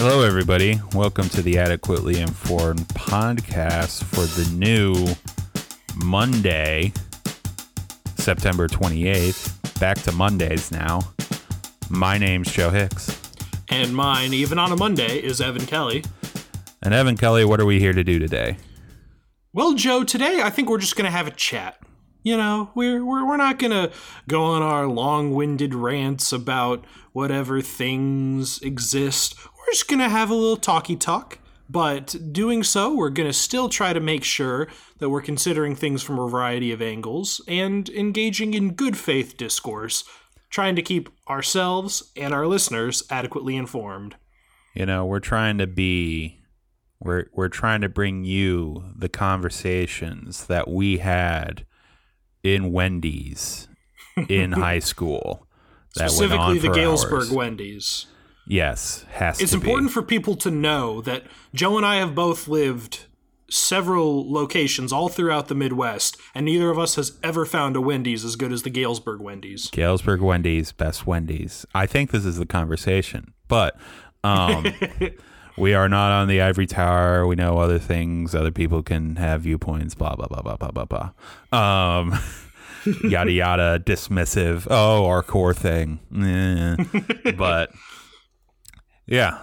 Hello, everybody. Welcome to the Adequately Informed podcast for the new Monday, September 28th. Back to Mondays now. My name's Joe Hicks. And mine, even on a Monday, is Evan Kelly. And Evan Kelly, what are we here to do today? Well, Joe, today I think we're just going to have a chat. You know, we're, we're, we're not going to go on our long winded rants about whatever things exist. We're just going to have a little talky talk. But doing so, we're going to still try to make sure that we're considering things from a variety of angles and engaging in good faith discourse, trying to keep ourselves and our listeners adequately informed. You know, we're trying to be we're we're trying to bring you the conversations that we had in Wendy's in high school. That went on Specifically, the Galesburg hours. Wendy's. Yes, has it's important be. for people to know that Joe and I have both lived several locations all throughout the Midwest, and neither of us has ever found a Wendy's as good as the Galesburg Wendy's. Galesburg Wendy's, best Wendy's. I think this is the conversation, but um, we are not on the ivory tower. We know other things. Other people can have viewpoints. Blah blah blah blah blah blah blah. Um, yada yada. Dismissive. Oh, our core thing. Eh. but yeah.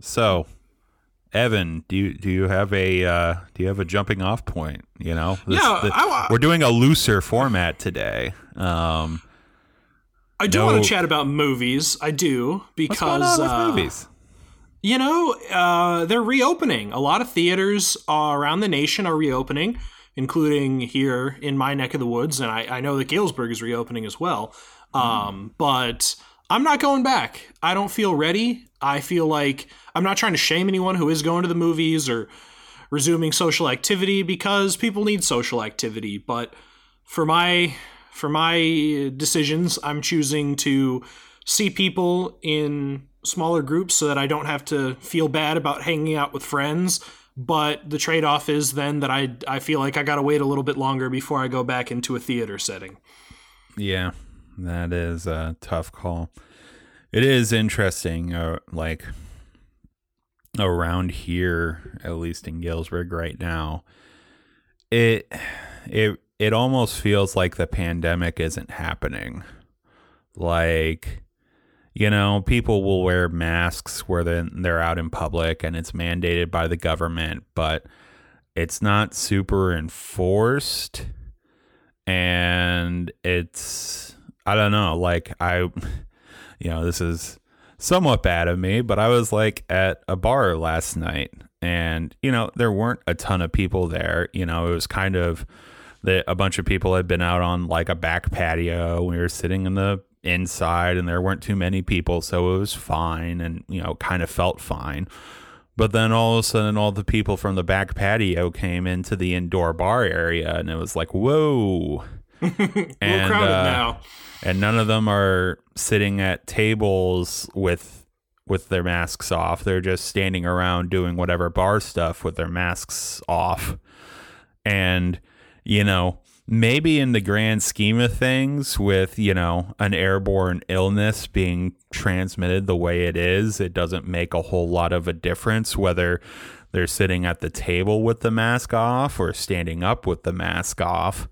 So, Evan, do you do you have a uh, do you have a jumping off point? You know, This- Yeah, the- I- we're doing a looser format today. Um, I do No- want to chat about movies. I do What's going because uh, movies? You know, uh, they're reopening. A lot of theaters uh, around the nation are reopening, including here in my neck of the woods, and I, I know that Galesburg is reopening as well. Um, but I'm not going back. I don't feel ready. I feel like I'm not trying to shame anyone who is going to the movies or resuming social activity because people need social activity. But for my for my decisions, I'm choosing to see people in smaller groups so that I don't have to feel bad about hanging out with friends. But the trade off is then that I I feel like I gotta wait a little bit longer before I go back into a theater setting. Yeah, that is a tough call. It is interesting, uh, like around here, at least in Galesburg right now. It it it almost feels like the pandemic isn't happening. Like you know, people will wear masks where they're, out in public and it's mandated by the government, but it's not super enforced and it's I don't know, like I you know, this is somewhat bad of me, but I was like at a bar last night and you know, there weren't a ton of people there, you know, it was kind of that a bunch of people had been out on like a back patio. We were sitting in the inside and there weren't too many people, so it was fine and you know, kind of felt fine. But then all of a sudden, all the people from the back patio came into the indoor bar area, and it was like, whoa. And, crowded uh, now. And none of them are sitting at tables with with their masks off. They're just standing around doing whatever bar stuff with their masks off. And you know, maybe in the grand scheme of things, with you know an airborne illness being transmitted the way it is, it doesn't make a whole lot of a difference whether they're sitting at the table with the mask off or standing up with the mask off.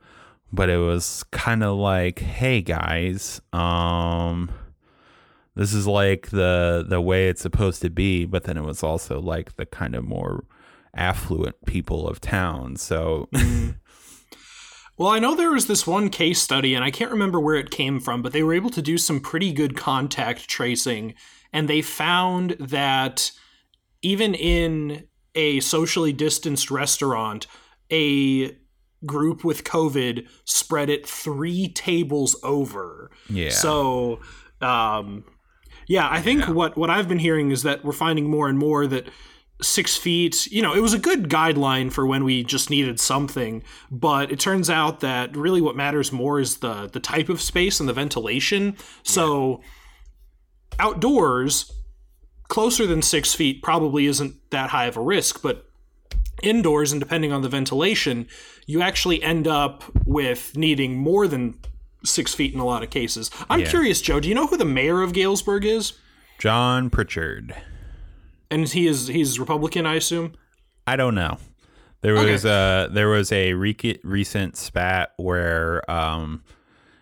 But it was kind of like, hey guys, um, this is like the the way it's supposed to be. But then it was also like the kind of more affluent people of town. So Well, I know there was this one case study, and I can't remember where it came from, but they were able to do some pretty good contact tracing, and they found that even in a socially distanced restaurant, a group with COVID spread it three tables over. yeah, So, um, yeah, I think what what I've been hearing is that we're finding more and more that six feet, you know, it was a good guideline for when we just needed something, but it turns out that really what matters more is the the type of space and the ventilation. So, outdoors, closer than six feet probably isn't that high of a risk, but indoors and depending on the ventilation, you actually end up with needing more than six feet in a lot of cases. I'm Yeah. curious, Joe. Do you know who the mayor of Galesburg is? John Pritchard. And he is he's Republican, I assume. I don't know. There Okay. was a there was a re- recent spat where um,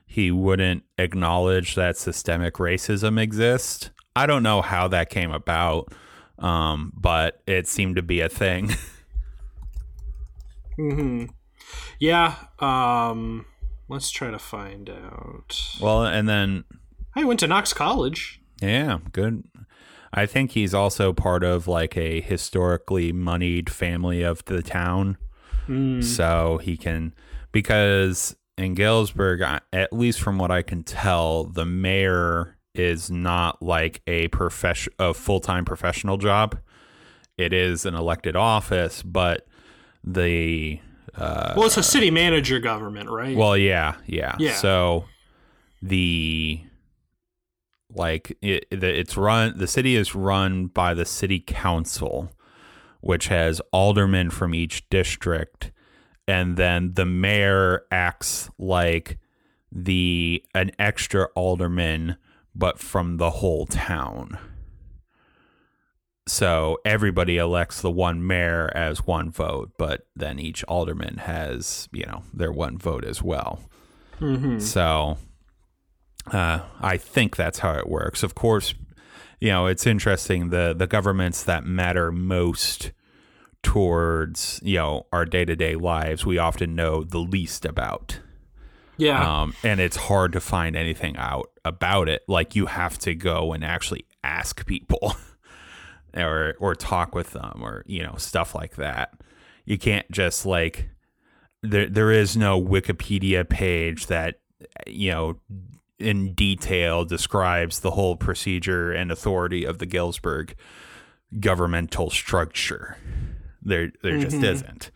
he wouldn't acknowledge that systemic racism exists. I don't know how that came about, um, but it seemed to be a thing. hmm Yeah. Um, let's try to find out. well, and then I went to Knox College. yeah, good. I think he's also part of like a historically moneyed family of the town. so he can because in Galesburg, at least from what I can tell, the mayor is not like a profession a full time professional job. It is an elected office, but the uh, Well, it's a city manager government, right? well, yeah, yeah, Yeah. So the like it, the, it's run. The city is run by the city council, which has aldermen from each district, and then the mayor acts like the an extra alderman, but from the whole town. So everybody elects the one mayor as one vote, but then each alderman has, you know, their one vote as well. Mhm. So uh, I think that's how it works. Of course, you know, it's interesting the the governments that matter most towards, you know, our day-to-day lives, we often know the least about. yeah. Um, and it's hard to find anything out about it. Like you have to go and actually ask people or or talk with them or, you know, stuff like that. You can't just like there there is no Wikipedia page that you know in detail describes the whole procedure and authority of the Galesburg governmental structure. There there just mm-hmm. isn't.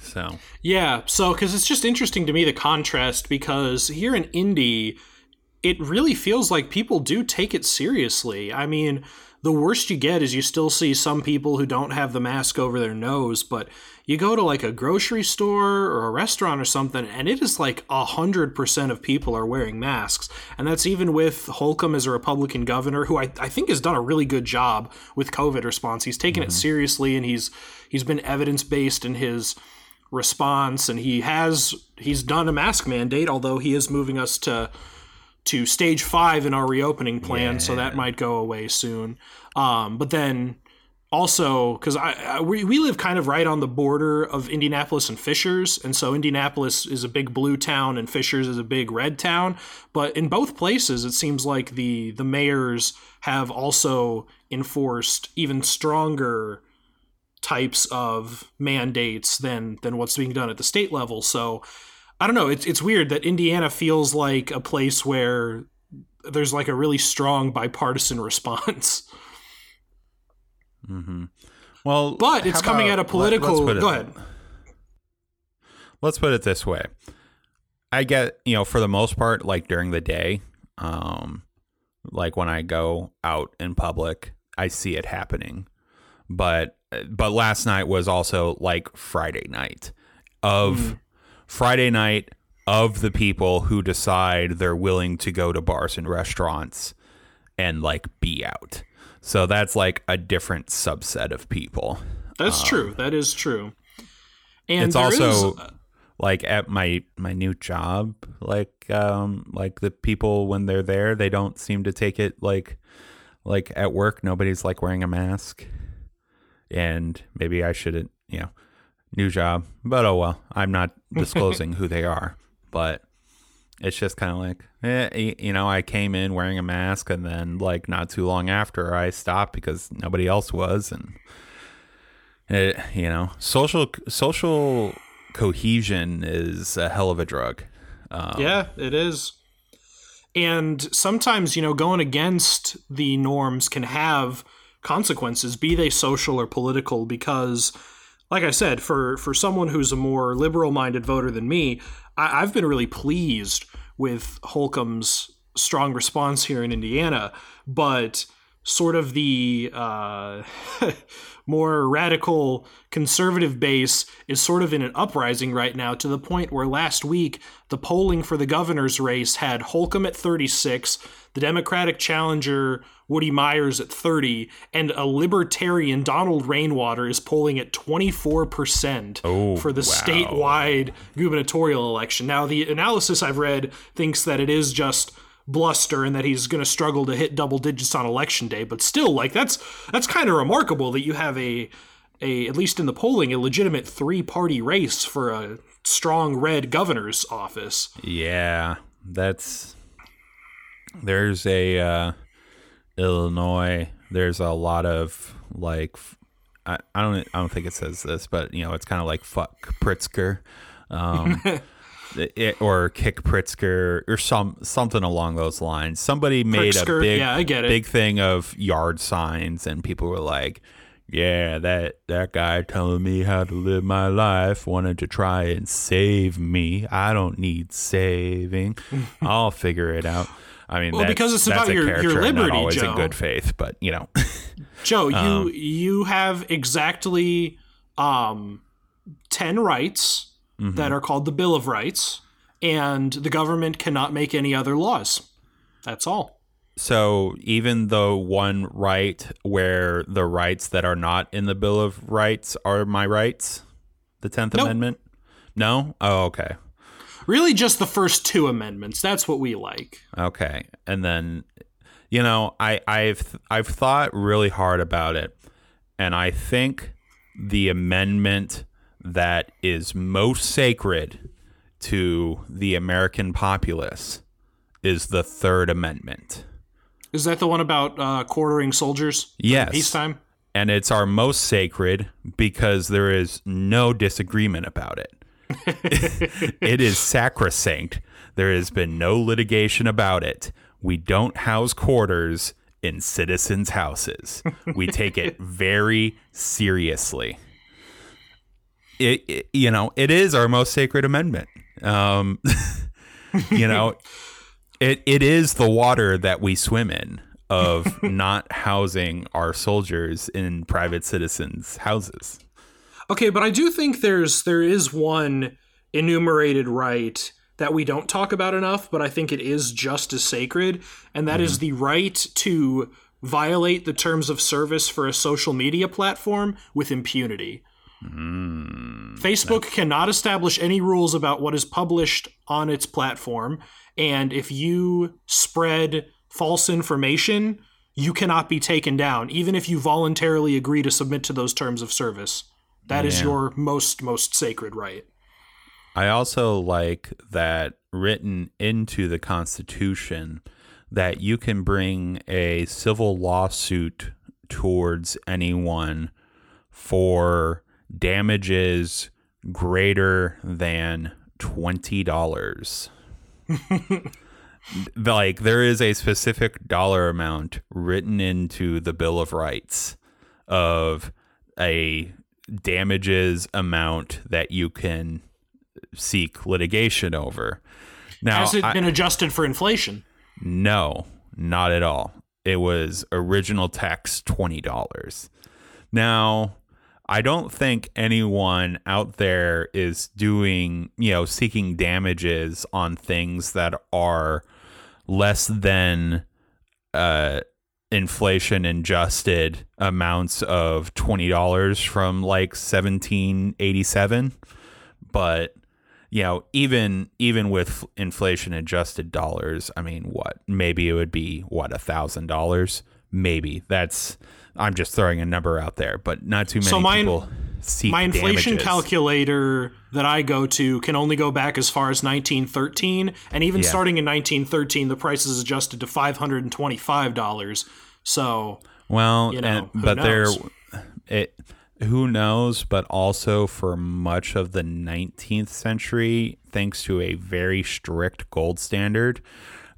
So Yeah, so because it's just interesting to me the contrast because here in Indy, it really feels like people do take it seriously. I mean, the worst you get is you still see some people who don't have the mask over their nose, but you go to like a grocery store or a restaurant or something, and it is like a hundred percent of people are wearing masks, and that's even with Holcomb as a Republican governor, who I, I think has done a really good job with COVID response. He's taken it seriously, and he's he's been evidence based in his response and he has he's done a mask mandate although he is moving us to to stage five in our reopening plan so that might go away soon. Um, but then also because I, I we, we live kind of right on the border of indianapolis and fishers and so indianapolis is a big blue town and fishers is a big red town but in both places it seems like the the mayors have also enforced even stronger types of mandates than than what's being done at the state level. So I don't know. It's it's weird that Indiana feels like a place where there's like a really strong bipartisan response. Hmm Well, But it's coming about- at a political- let's put it- go ahead. Let's put it this way. I get, you know, for the most part, like during the day, um, like when I go out in public, I see it happening. But but last night was also like Friday night of Mm. Friday night of the people who decide they're willing to go to bars and restaurants and like be out. So that's like a different subset of people. That's true. That is true. And Um, it's also is- like at my my new job like um like the people when they're there they don't seem to take it like like at work nobody's like wearing a mask and maybe i shouldn't you know new job but oh well i'm not disclosing who they are but it's just kind of like eh, you know i came in wearing a mask and then like not too long after i stopped because nobody else was and it, you know social social cohesion is a hell of a drug um, Yeah, it is. And sometimes, you know, going against the norms can have consequences, be they social or political, because, like I said, for, for someone who's a more liberal minded voter than me, I, I've been really pleased with Holcomb's strong response here in Indiana. But sort of the uh, more radical conservative base is sort of in an uprising right now to the point where last week the polling for the governor's race had Holcomb at 36, the Democratic challenger Woody Myers at 30, and a libertarian Donald Rainwater is polling at 24% Oh, for the wow. statewide gubernatorial election. Now, the analysis I've read thinks that it is just bluster and that he's going to struggle to hit double digits on election day, but still like that's that's kind of remarkable that you have a a at least in the polling a legitimate three-party race for a strong red governor's office. Yeah, that's there's a uh, Illinois. There's a lot of like I, I don't I don't think it says this, but you know it's kind of like fuck Pritzker, um, it, or kick Pritzker or some something along those lines. Somebody made Pritzker, a big yeah, I get it. big thing of yard signs, and people were like. Yeah, that that guy telling me how to live my life wanted to try and save me. I don't need saving. I'll figure it out. I mean, Well, that's, because it's about your- your liberty, not always Joe. in good faith, but you know, Joe, you Um, you have exactly um, ten rights Mm-hmm. that are called the Bill of Rights, and the government cannot make any other laws. That's all. so even the one right where the rights that are not in the Bill of Rights are my rights, the Tenth Nope. Amendment. No, oh, okay, Really, just the first two amendments. That's what we like. okay, and then you know, I I've I've thought really hard about it, and I think the amendment that is most sacred to the American populace is the Third Amendment. Is that the one about uh, quartering soldiers? Yes. Peacetime. and it's our most sacred because there is no disagreement about it. it is sacrosanct. There has been no litigation about it. We don't house quarters in citizens' houses. We take it very seriously. It, it- you know, it is our most sacred amendment. Um, you know, it it is the water that we swim in of not housing our soldiers in private citizens' houses. Okay, but I do think there's there is one enumerated right that we don't talk about enough, but I think it is just as sacred, and that is mm-hmm. the right to violate the terms of service for a social media platform with impunity. Mm, Facebook cannot establish any rules about what is published on its platform, and if you spread false information, you cannot be taken down, even if you voluntarily agree to submit to those terms of service. That is Yeah. your most most sacred right. I also like that written into the Constitution that you can bring a civil lawsuit towards anyone for damages greater than $20. like there is a specific dollar amount written into the Bill of Rights of a damages amount that you can seek litigation over. Now, Has it I- been adjusted for inflation? no, not at all. It was original tax $20. Now, I don't think anyone out there is doing, you know, seeking damages on things that are less than uh inflation adjusted amounts of $20 from like 1787 but you know even even with inflation adjusted dollars i mean what maybe it would be what a thousand dollars? Maybe. That's i'm just throwing a number out there but not too many So my- people seek My inflation damages. calculator that I go to can only go back as far as 1913, and even Yeah. starting in 1913, the price is adjusted to $525. So well you know, and, but knows? there it who knows but also for much of the 19th century thanks to a very strict gold standard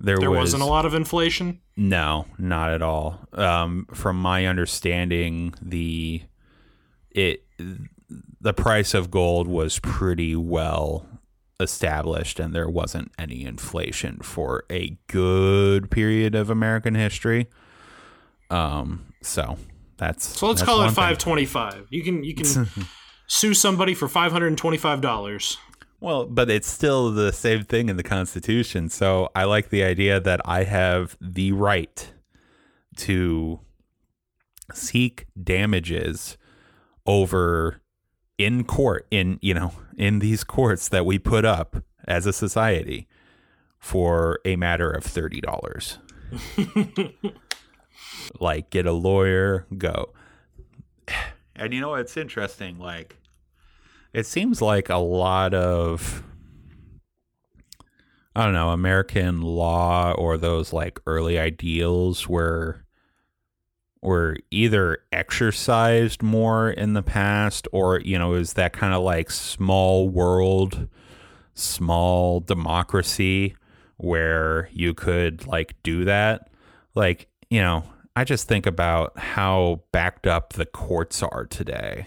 there, there was wasn't a lot of inflation. No, not at all. Um, from my understanding, the it the price of gold was pretty well established, and there wasn't any inflation for a good period of American history. Um, so that's So let's that's call it five twenty five. You can you can sue somebody for five hundred and twenty five dollars. Well, but it's still the same thing in the Constitution. So I like the idea that I have the right to seek damages over in court in you know in these courts that we put up as a society for a matter of thirty dollars. like get a lawyer, go. And you know what's interesting? Like it seems like a lot of I don't know, American law or those like early ideals were were either exercised more in the past or you know is that kind of like small world small democracy where you could like do that? Like you know i just think about how backed up the courts are today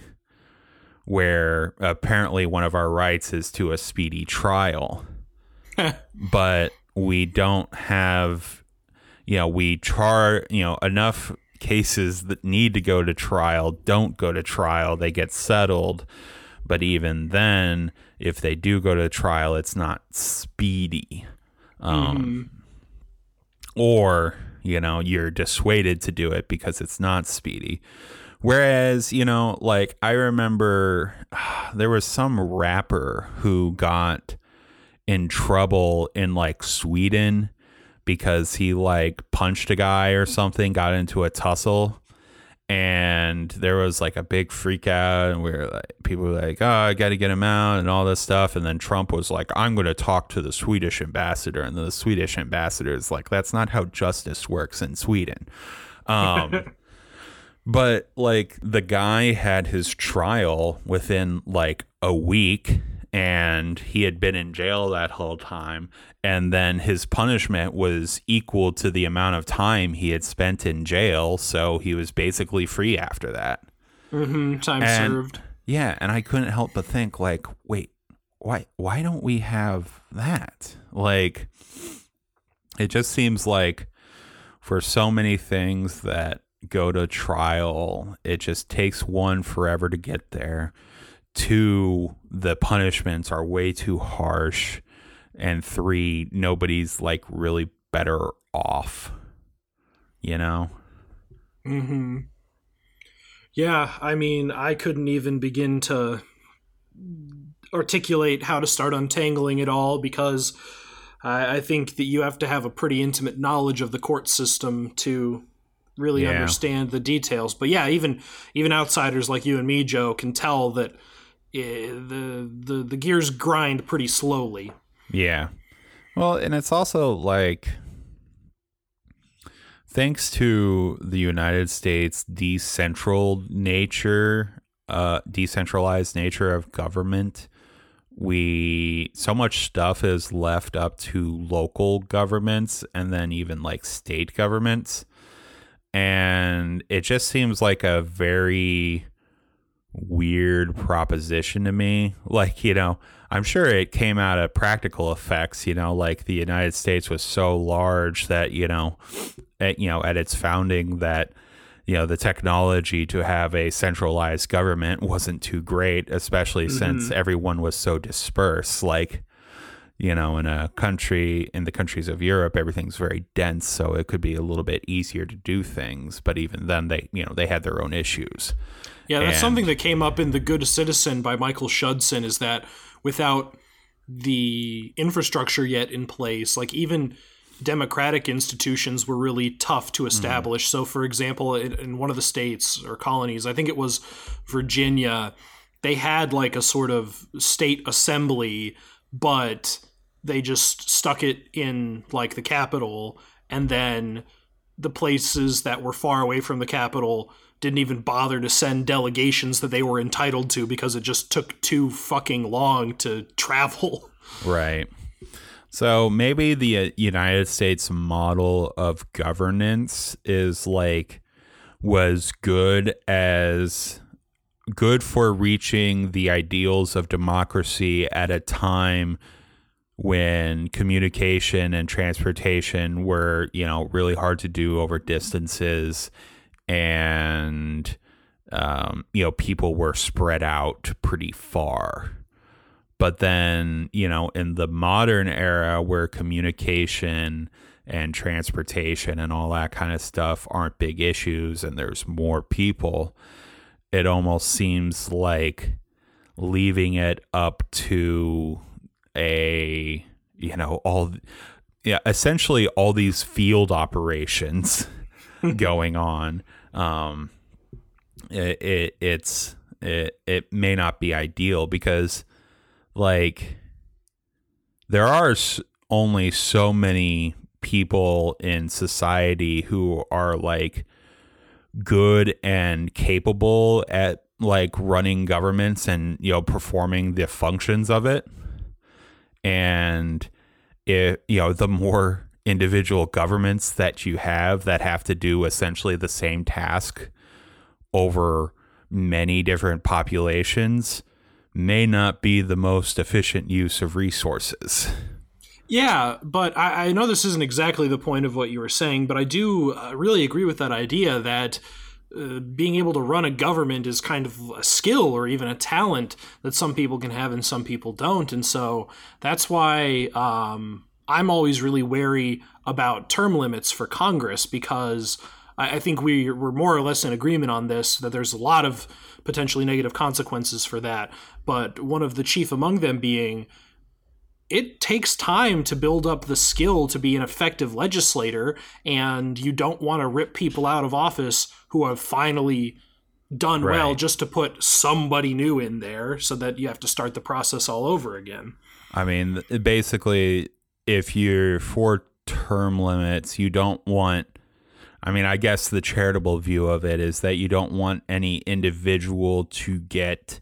where apparently one of our rights is to a speedy trial. But we don't have you know we char you know enough cases that need to go to trial don't go to trial they get settled. But even then if they do go to trial it's not speedy. Um or you know you're dissuaded to do it because it's not speedy. Whereas you know like i remember there was some rapper who got in trouble in like Sweden because he like punched a guy or something, got into a tussle, and there was like a big freak out, and we were like, people were like, "Oh, I got to get him out," and all this stuff, and then Trump was like, "I'm going to talk to the Swedish ambassador," and the Swedish ambassador is like, "That's not how justice works in Sweden." Um, but like the guy had his trial within like a week and he had been in jail that whole time and then his punishment was equal to the amount of time he had spent in jail so he was basically free after that Mm-hmm. Time And- served. yeah and i couldn't help but think like wait why why don't we have that like it just seems like for so many things that go to trial it just takes one forever to get there two the punishments are way too harsh and three nobody's like really better off you know Mm-hmm. Yeah, I mean, I couldn't even begin to articulate how to start untangling it all because I, I think that you have to have a pretty intimate knowledge of the court system to really Yeah. understand the details. But yeah, even even outsiders like you and me, Joe, can tell that eh, the the the gears grind pretty slowly. Yeah. Well, and it's also like thanks to the United States decentral nature, uh decentralized nature of government, we so much stuff is left up to local governments and then even like state governments. And it just seems like a very weird proposition to me. Like, you know, I'm sure it came out of practical effects, you know, like the United States was so large that, you know, at, you know, at its founding that you know the technology to have a centralized government wasn't too great especially since mm-hmm. everyone was so dispersed like you know in a country in the countries of Europe everything's very dense so it could be a little bit easier to do things but even then they you know they had their own issues Yeah, that's And- something that came up in The Good Citizen by Michael Schudson is that without the infrastructure yet in place, like even democratic institutions were really tough to mm-hmm. establish. So, for example, in, in one of the states or colonies, I think it was Virginia, they had like a sort of state assembly, but they just stuck it in like the capital and then the places that were far away from the capital didn't even bother to send delegations that they were entitled to because it just took too fucking long to travel. Right. So maybe the uh, United States model of governance is like was good as good for reaching the ideals of democracy at a time when communication and transportation were, you know, really hard to do over distances and um, you know, people were spread out pretty far. But then, you know, in the modern era where communication and transportation and all that kind of stuff aren't big issues and there's more people, it almost seems like leaving it up to a you know all yeah essentially all these field operations going on um it, it it's it, it may not be ideal because like there are only so many people in society who are like good and capable at like running governments and you know performing the functions of it and it you know the more individual governments that you have that have to do essentially the same task over many different populations may not be the most efficient use of resources. Yeah, but I, I know this isn't exactly the point of what you were saying, but I do uh, really agree with that idea that uh, being able to run a government is kind of a skill or even a talent that some people can have and some people don't. And so that's why um, I'm always really wary about term limits for Congress because I, I think we, we're more or less in agreement on this that there's a lot of potentially negative consequences for that. But one of the chief among them being it takes time to build up the skill to be an effective legislator, and you don't want to rip people out of office who have finally done right. well just to put somebody new in there so that you have to start the process all over again. I mean, basically, if you're for term limits, you don't want. I mean, I guess the charitable view of it is that you don't want any individual to get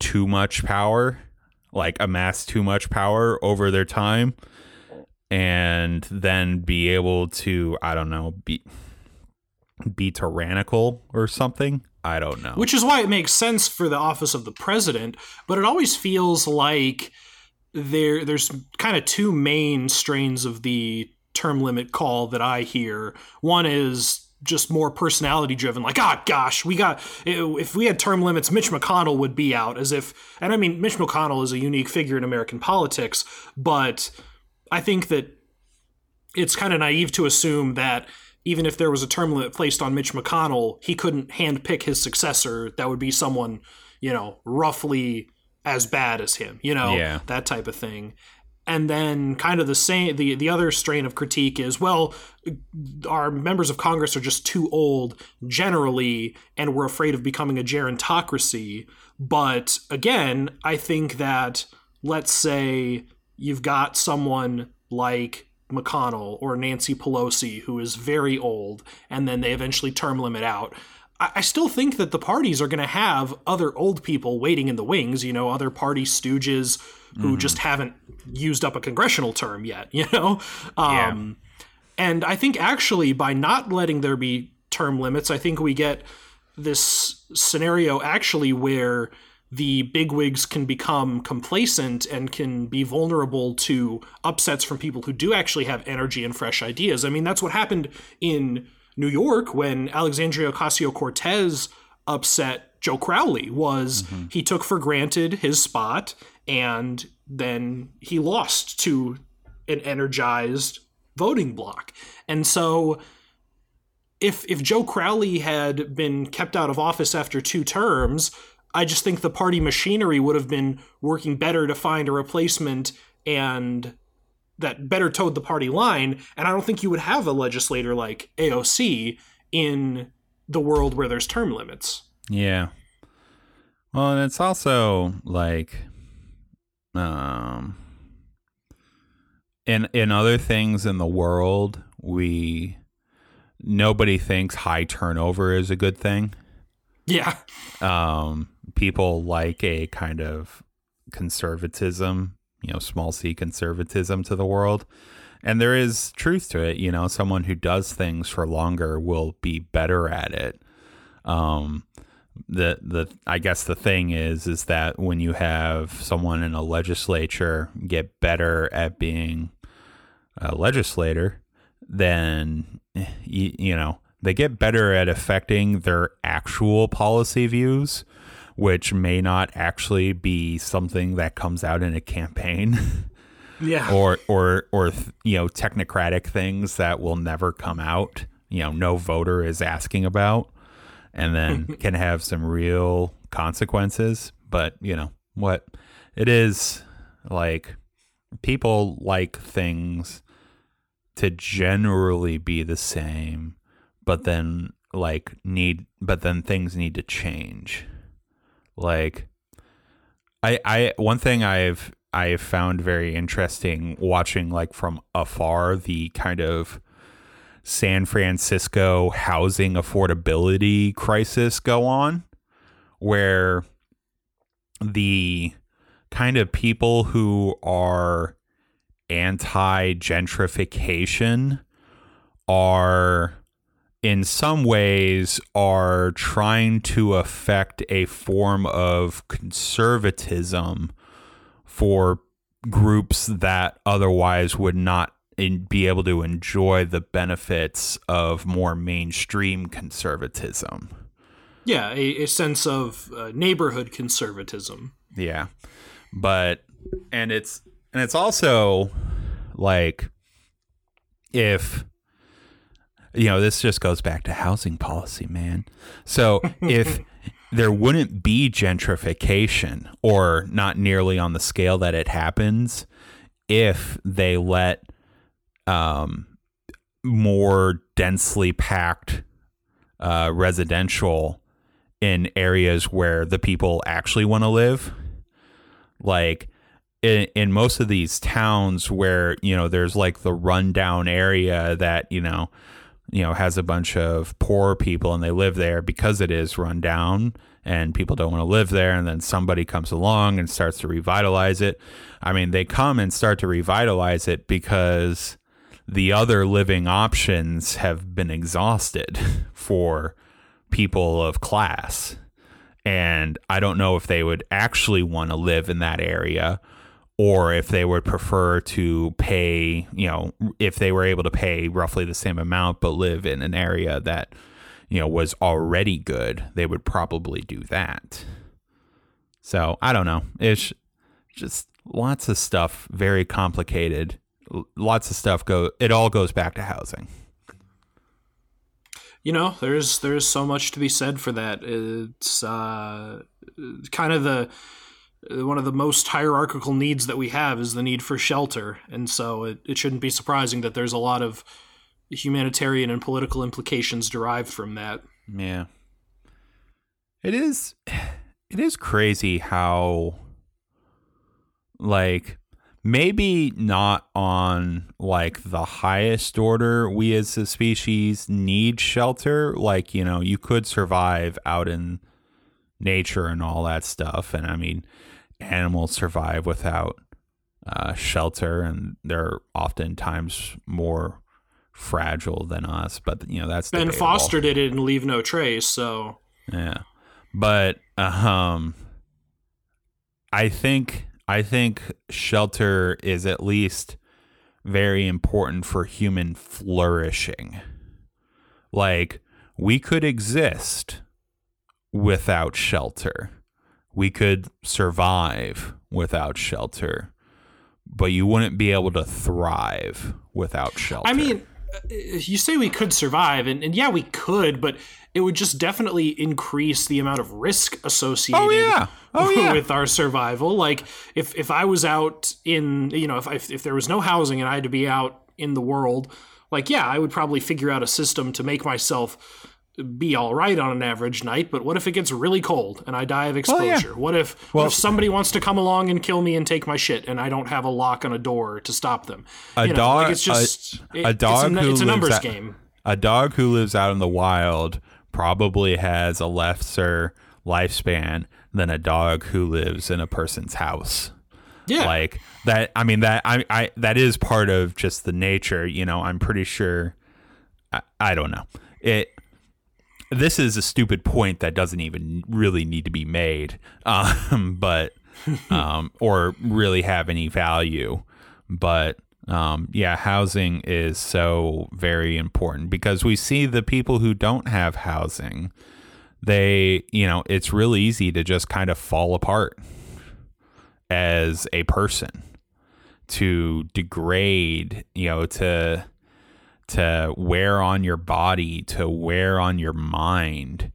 too much power like amass too much power over their time and then be able to I don't know be be tyrannical or something. I don't know. Which is why it makes sense for the office of the president, but it always feels like there there's kind of two main strains of the term limit call that I hear. One is just more personality driven like ah gosh we got if we had term limits mitch mcconnell would be out as if and i mean mitch mcconnell is a unique figure in american politics but i think that it's kind of naive to assume that even if there was a term limit placed on mitch mcconnell he couldn't handpick his successor that would be someone you know roughly as bad as him you know yeah. that type of thing and then kind of the same the the other strain of critique is well our members of congress are just too old generally and we're afraid of becoming a gerontocracy but again i think that let's say you've got someone like mcconnell or nancy pelosi who is very old and then they eventually term limit out I still think that the parties are going to have other old people waiting in the wings, you know, other party stooges who mm-hmm. just haven't used up a congressional term yet, you know? Um, yeah. And I think actually by not letting there be term limits, I think we get this scenario actually where the bigwigs can become complacent and can be vulnerable to upsets from people who do actually have energy and fresh ideas. I mean, that's what happened in New York when Alexandria Ocasio Cortez upset Joe Crowley was mm-hmm. he took for granted his spot and then he lost to an energized voting bloc. And so if if Joe Crowley had been kept out of office after two terms, I just think the party machinery would have been working better to find a replacement and that better towed the party line. And I don't think you would have a legislator like AOC in the world where there's term limits. Yeah. Well, and it's also like um in in other things in the world, we nobody thinks high turnover is a good thing. Yeah. Um people like a kind of conservatism you know small c conservatism to the world. And there is truth to it you know someone who does things for longer will be better at it. Um the the I guess the thing is is that when you have someone in a legislature get better at being a legislator, then you, you know they get better at affecting their actual policy views, which may not actually be something that comes out in a campaign. Yeah. or or or you know technocratic things that will never come out you know no voter is asking about and then can have some real consequences but you know what it is like people like things to generally be the same but then like need but then things need to change like i i one thing i've i have found very interesting watching like from afar the kind of san francisco housing affordability crisis go on where the kind of people who are anti gentrification are in some ways are trying to affect a form of conservatism for groups that otherwise would not in, be able to enjoy the benefits of more mainstream conservatism. Yeah, a, a sense of uh, neighborhood conservatism. Yeah. But and it's and it's also like if you know, this just goes back to housing policy, man. So if there wouldn't be gentrification or not nearly on the scale that it happens if they let um, more densely packed uh, residential in areas where the people actually want to live. Like in, in most of these towns where, you know, there's like the rundown area that, you know, you know has a bunch of poor people and they live there because it is run down and people don't want to live there and then somebody comes along and starts to revitalize it. I mean they come and start to revitalize it because the other living options have been exhausted for people of class. And i don't know if they would actually want to live in that area or if they would prefer to pay, you know, if they were able to pay roughly the same amount but live in an area that, you know, was already good, they would probably do that. So I don't know. It's just lots of stuff, very complicated. Lots of stuff go. It all goes back to housing. You know, there's there's so much to be said for that. It's uh, kind of the one of the most hierarchical needs that we have is the need for shelter. And so it, it shouldn't be surprising that there's a lot of humanitarian and political implications derived from that. Yeah. It is it is crazy how like maybe not on like the highest order we as a species need shelter like you know you could survive out in nature and all that stuff and i mean animals survive without uh, shelter, and they're oftentimes more fragile than us. But you know that's debatable. Foster did it and Leave No Trace, so yeah. But um, I think I think shelter is at least very important for human flourishing. Like we could exist without shelter we could survive without shelter, but you wouldn't be able to thrive without shelter. I mean, uh, you say we could survive, and, and yeah, we could, but it would just definitely increase the amount of risk associated oh, yeah. Oh, yeah. with our survival. Like if if I was out in you know if, if if there was no housing and I had to be out in the world, like yeah, I would probably figure out a system to make myself be all right on an average night, but what if it gets really cold and I die of exposure? Well, yeah. What if well, what if somebody wants to come along and kill me and take my shit and I don't have a lock on a door to stop them? A you know, dog, like it's just a, it, a dog it's a, it's a numbers game. A dog who lives out in the wild probably has a lesser lifespan than a dog who lives in a person's house. Yeah, like that. I mean that. I, I that is part of just the nature. You know, I'm pretty sure. I, I don't know it this is a stupid point that doesn't even really need to be made, um, but um, or really have any value. But um, yeah, housing is so very important because we see the people who don't have housing, they, you know, it's real easy to just kind of fall apart as a person, to degrade, you know, to to wear on your body, to wear on your mind,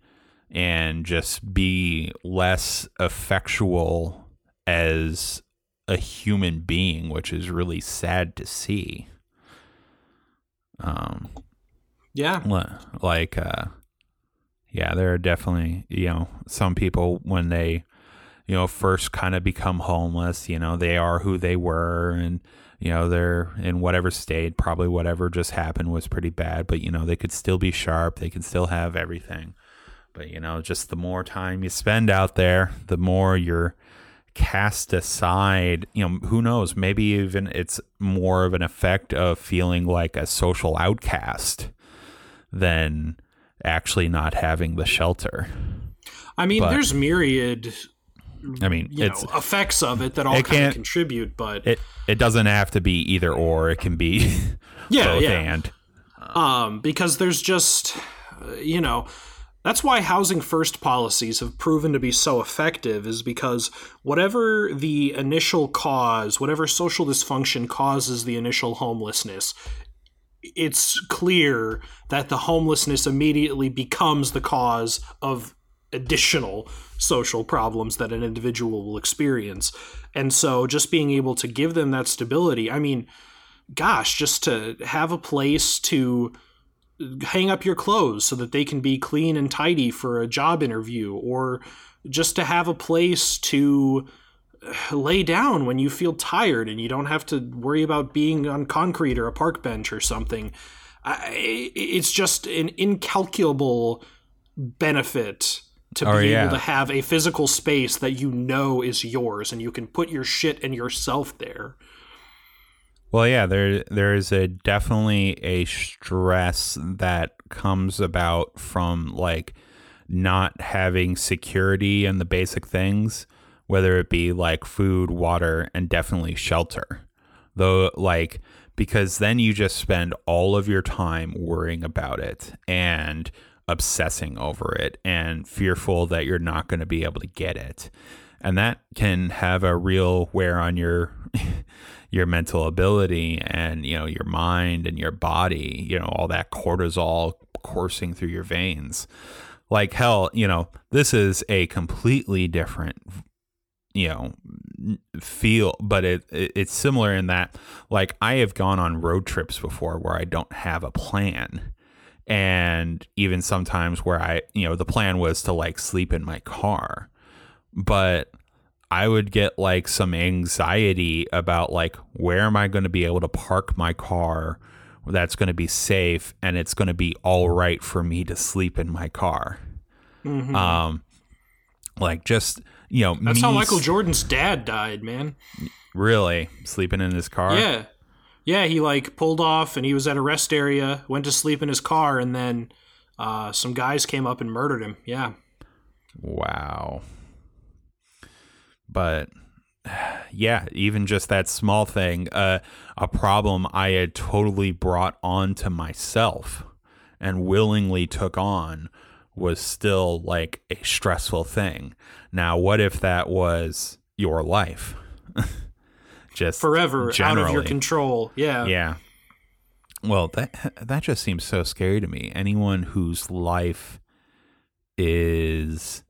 and just be less effectual as a human being, which is really sad to see. Um, yeah, like, uh, yeah, there are definitely you know some people when they you know first kind of become homeless, you know they are who they were and you know they're in whatever state, probably whatever just happened was pretty bad, but you know they could still be sharp, they can still have everything. But you know, just the more time you spend out there, the more you're cast aside, you know, who knows, maybe even it's more of an effect of feeling like a social outcast than actually not having the shelter. I mean, but, there's myriad I mean, it's know, effects of it that all kind of contribute, but it it doesn't have to be either or. It can be yeah, both yeah. and. Um, because there's just, you know, that's why housing first policies have proven to be so effective, is because whatever the initial cause, whatever social dysfunction causes the initial homelessness, it's clear that the homelessness immediately becomes the cause of additional social problems that an individual will experience. And so just being able to give them that stability, I mean, gosh, just to have a place to hang up your clothes so that they can be clean and tidy for a job interview or just to have a place to lay down when you feel tired and you don't have to worry about being on concrete or a park bench or something. it's just an incalculable benefit to oh, be yeah. able to have a physical space that you know is yours and you can put your shit and yourself there. Well, yeah, there there is a definitely a stress that comes about from like not having security and the basic things, whether it be like food, water, and definitely shelter. Though like because then you just spend all of your time worrying about it and obsessing over it and fearful that you're not going to be able to get it. And that can have a real wear on your your mental ability and you know your mind and your body you know all that cortisol coursing through your veins like hell you know this is a completely different you know feel but it, it, it's similar in that like i have gone on road trips before where i don't have a plan and even sometimes where i you know the plan was to like sleep in my car but I would get like some anxiety about like where am I going to be able to park my car that's going to be safe and it's going to be all right for me to sleep in my car. Mm-hmm. Um, like just you know, that's how Michael Jordan's dad died, man. Really, sleeping in his car? Yeah, yeah. He like pulled off and he was at a rest area, went to sleep in his car, and then uh, some guys came up and murdered him. Yeah. Wow but yeah, even just that small thing, uh, a problem I had totally brought on to myself and willingly took on was still like a stressful thing. Now, what if that was your life? just forever generally. out of your control. Yeah. Yeah. Well, that that just seems so scary to me. Anyone whose life is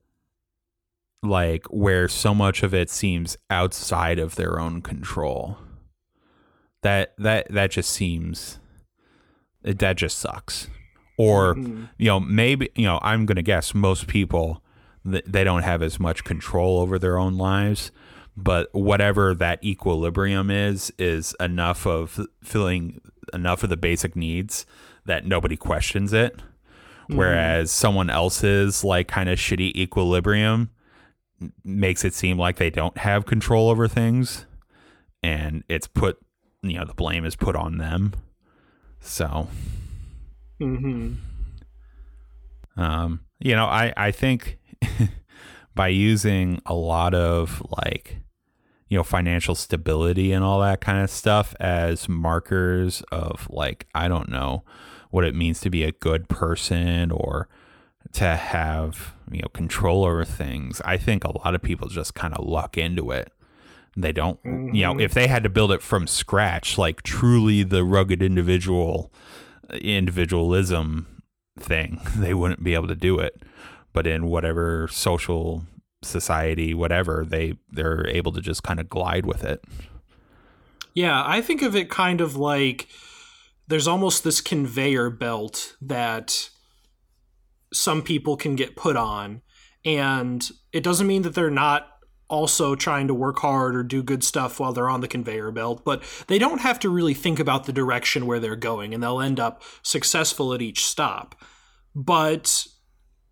like where so much of it seems outside of their own control. That that that just seems that just sucks. Or mm-hmm. you know, maybe you know, I'm going to guess most people they don't have as much control over their own lives, but whatever that equilibrium is is enough of filling enough of the basic needs that nobody questions it. Mm-hmm. Whereas someone else's like kind of shitty equilibrium makes it seem like they don't have control over things and it's put you know the blame is put on them so mm-hmm. Um, you know, I I think by using a lot of like you know financial stability and all that kind of stuff as markers of like I don't know what it means to be a good person or to have you know control over things. I think a lot of people just kind of luck into it. They don't, you know, mm-hmm. if they had to build it from scratch, like truly the rugged individual individualism thing, they wouldn't be able to do it. But in whatever social society, whatever, they they're able to just kind of glide with it. Yeah, I think of it kind of like there's almost this conveyor belt that some people can get put on and it doesn't mean that they're not also trying to work hard or do good stuff while they're on the conveyor belt, but they don't have to really think about the direction where they're going and they'll end up successful at each stop. But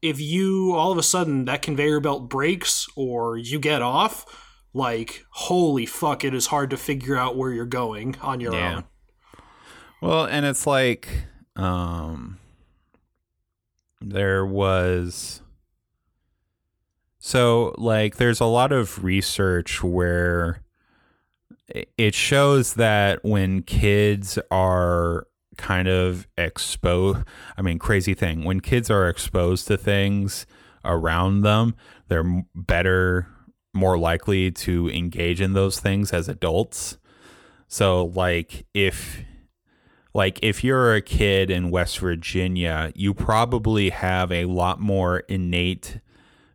if you all of a sudden that conveyor belt breaks or you get off, like holy fuck, it is hard to figure out where you're going on your yeah. own. Well, and it's like um there was so like there's a lot of research where it shows that when kids are kind of expose I mean crazy thing. When kids are exposed to things around them they're better more likely to engage in those things as adults. So like if like if you're a kid in West Virginia you probably have a lot more innate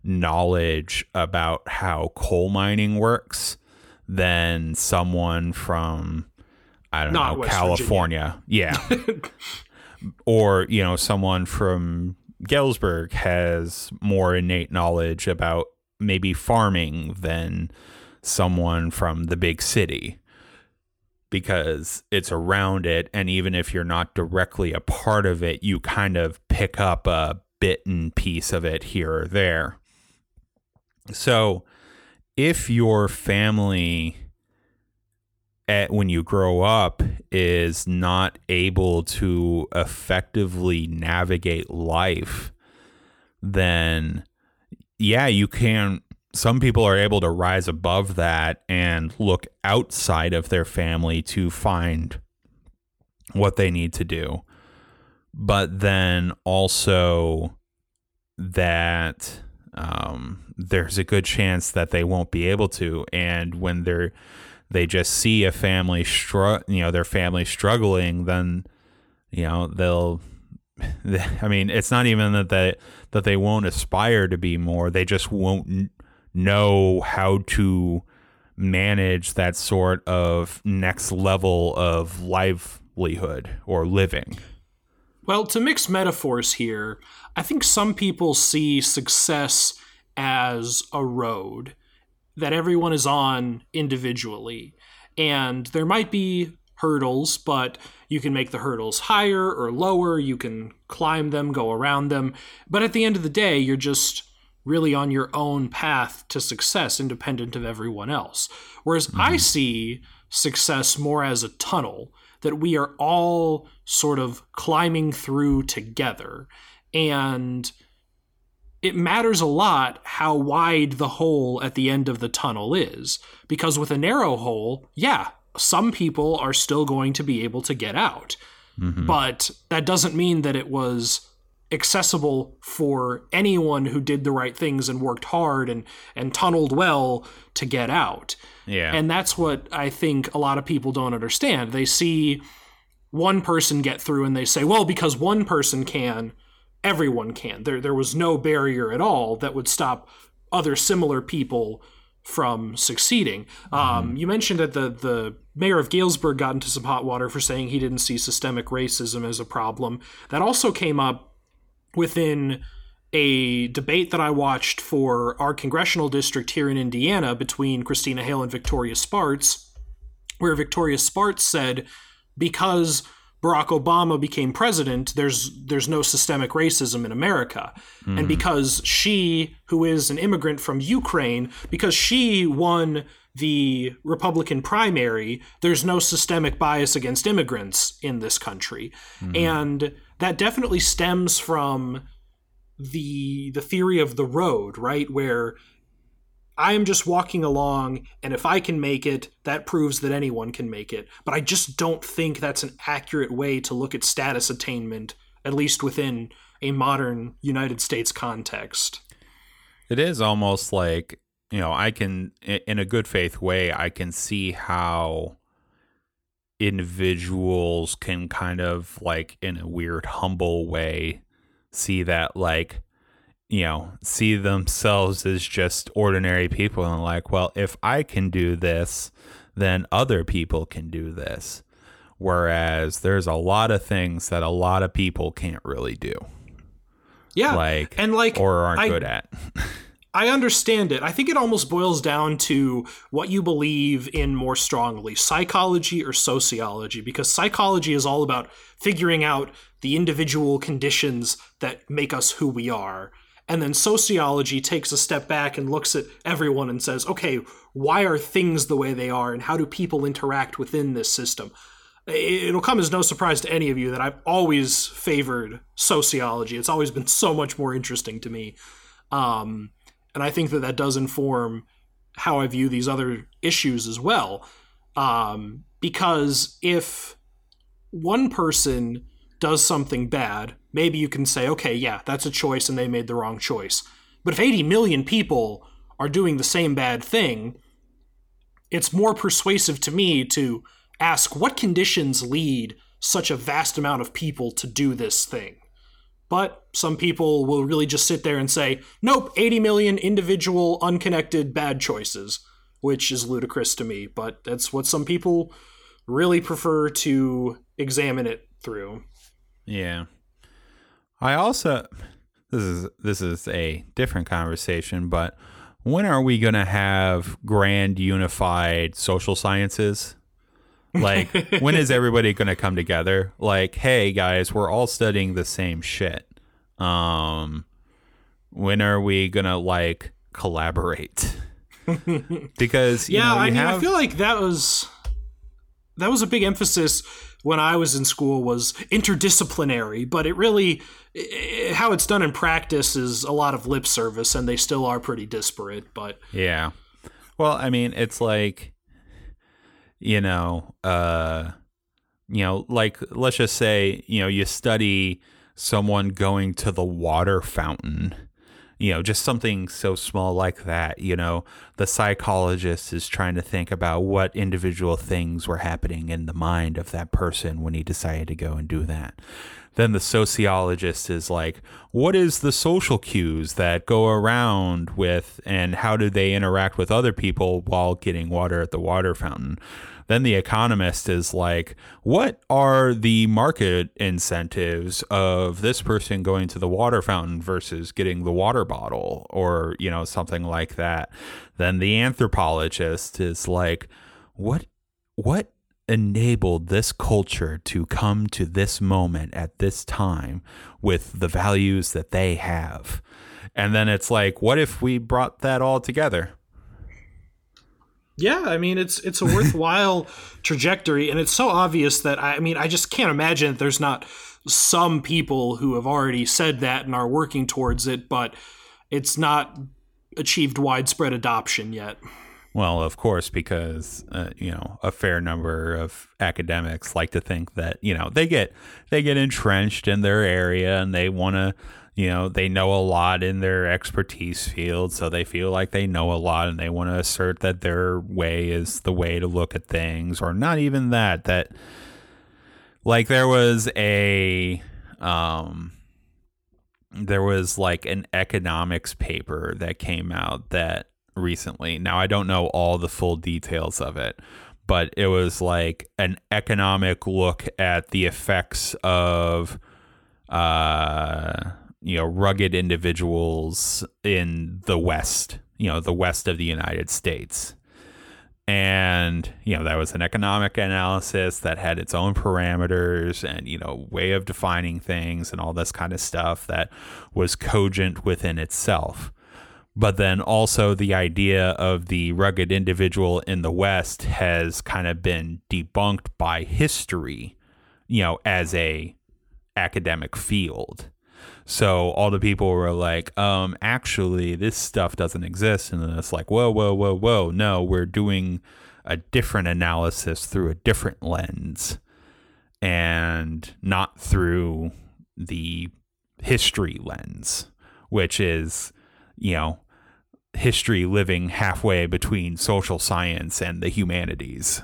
knowledge about how coal mining works than someone from I don't Not know, West California. Virginia. Yeah. or, you know, someone from Galesburg has more innate knowledge about maybe farming than someone from the big city because it's around it. And even if you're not directly a part of it, you kind of pick up a bit and piece of it here or there. So if your family at, when you grow up is not able to effectively navigate life, then yeah, you can. Some people are able to rise above that and look outside of their family to find what they need to do. But then also that um, there's a good chance that they won't be able to. And when they're they just see a family str- you know their family struggling then you know they'll I mean it's not even that they that they won't aspire to be more they just won't know how to manage that sort of next level of livelihood or living. Well to mix metaphors here i think some people see success as a road that everyone is on individually. And there might be hurdles, but you can make the hurdles higher or lower. You can climb them, go around them. But at the end of the day, you're just really on your own path to success, independent of everyone else. Whereas mm-hmm. I see success more as a tunnel that we are all sort of climbing through together. And it matters a lot how wide the hole at the end of the tunnel is. Because with a narrow hole, yeah, some people are still going to be able to get out. Mm-hmm. But that doesn't mean that it was accessible for anyone who did the right things and worked hard and and tunneled well to get out. Yeah. And that's what I think a lot of people don't understand. They see one person get through and they say, "Well, because one person can, everyone can. There there was no barrier at all that would stop other similar people from succeeding. Um, mm-hmm. Um, you mentioned that the the mayor of Galesburg got into some hot water for saying he didn't see systemic racism as a problem. That also came up within a debate that I watched for our congressional district here in Indiana between Christina Hale and Victoria Spartz, where Victoria Spartz said because Barack Obama became president, there's there's no systemic racism in America. Mm. And because she, who is an immigrant from Ukraine, because she won the Republican primary, there's no systemic bias against immigrants in this country. Mm. And that definitely stems from the the theory of the road, right? Where I am just walking along, and if I can make it, that proves that anyone can make it. But I just don't think that's an accurate way to look at status attainment, at least within a modern United States context. It is almost like, you know, I can, in a good faith way, I can see how individuals can kind of like, in a weird, humble way, see that, like, you know, see themselves as just ordinary people and like, well, if I can do this, then other people can do this. Whereas there's a lot of things that a lot of people can't really do. Yeah. Like, and like, or aren't I, good at. I understand it. I think it almost boils down to what you believe in more strongly psychology or sociology, because psychology is all about figuring out the individual conditions that make us who we are. And then sociology takes a step back and looks at everyone and says, okay, why are things the way they are and how do people interact within this system? It'll come as no surprise to any of you that I've always favored sociology. It's always been so much more interesting to me. Um, and I think that that does inform how I view these other issues as well. Um, because if one person does something bad, maybe you can say, okay, yeah, that's a choice and they made the wrong choice. But if 80 million people are doing the same bad thing, it's more persuasive to me to ask what conditions lead such a vast amount of people to do this thing. But some people will really just sit there and say, nope, 80 million individual, unconnected bad choices, which is ludicrous to me. But that's what some people really prefer to examine it through. Yeah. I also this is this is a different conversation, but when are we going to have grand unified social sciences? Like when is everybody going to come together? Like, hey guys, we're all studying the same shit. Um when are we going to like collaborate? because yeah, know, I mean, have... I feel like that was that was a big emphasis when I was in school was interdisciplinary, but it really how it's done in practice is a lot of lip service, and they still are pretty disparate. But yeah, well, I mean, it's like you know, uh, you know, like let's just say you know you study someone going to the water fountain you know, just something so small like that. You know, the psychologist is trying to think about what individual things were happening in the mind of that person when he decided to go and do that. Then the sociologist is like, what is the social cues that go around with and how do they interact with other people while getting water at the water fountain? Then the economist is like, what are the market incentives of this person going to the water fountain versus getting the water bottle or, you know, something like that? Then the anthropologist is like, what what enabled this culture to come to this moment at this time with the values that they have? And then it's like, what if we brought that all together? Yeah, I mean it's it's a worthwhile trajectory, and it's so obvious that I, I mean I just can't imagine that there's not some people who have already said that and are working towards it, but it's not achieved widespread adoption yet. Well, of course, because uh, you know a fair number of academics like to think that you know they get they get entrenched in their area and they want to you know they know a lot in their expertise field so they feel like they know a lot and they want to assert that their way is the way to look at things or not even that that like there was a um there was like an economics paper that came out that recently. Now i don't know all the full details of it but it was like an economic look at the effects of uh you know rugged individuals in the west you know the west of the united states. And you know that was an economic analysis that had its own parameters and you know way of defining things and all this kind of stuff that was cogent within itself. But then also the idea of the rugged individual in the west has kind of been debunked by history you know as a academic field So all the people were like, um, actually, this stuff doesn't exist. And then it's like, whoa, whoa, whoa, whoa. No, we're doing a different analysis through a different lens and not through the history lens, which is, you know, history living halfway between social science and the humanities.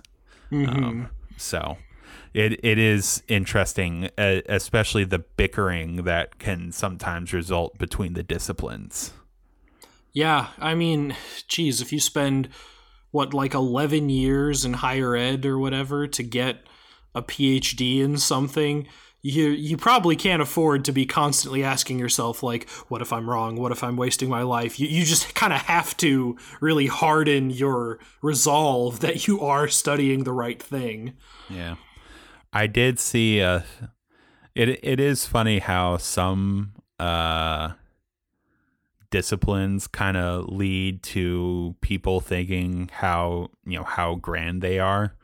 Um, so it it is interesting, uh, especially the bickering that can sometimes result between the disciplines. Yeah, I mean, geez, if you spend what like 11 years in higher ed or whatever to get a PhD in something, you you probably can't afford to be constantly asking yourself like, what if I'm wrong? What if I'm wasting my life? You you just kind of have to really harden your resolve that you are studying the right thing. Yeah. I did see uh it it is funny how some uh disciplines kind of lead to people thinking how, you know, how grand they are.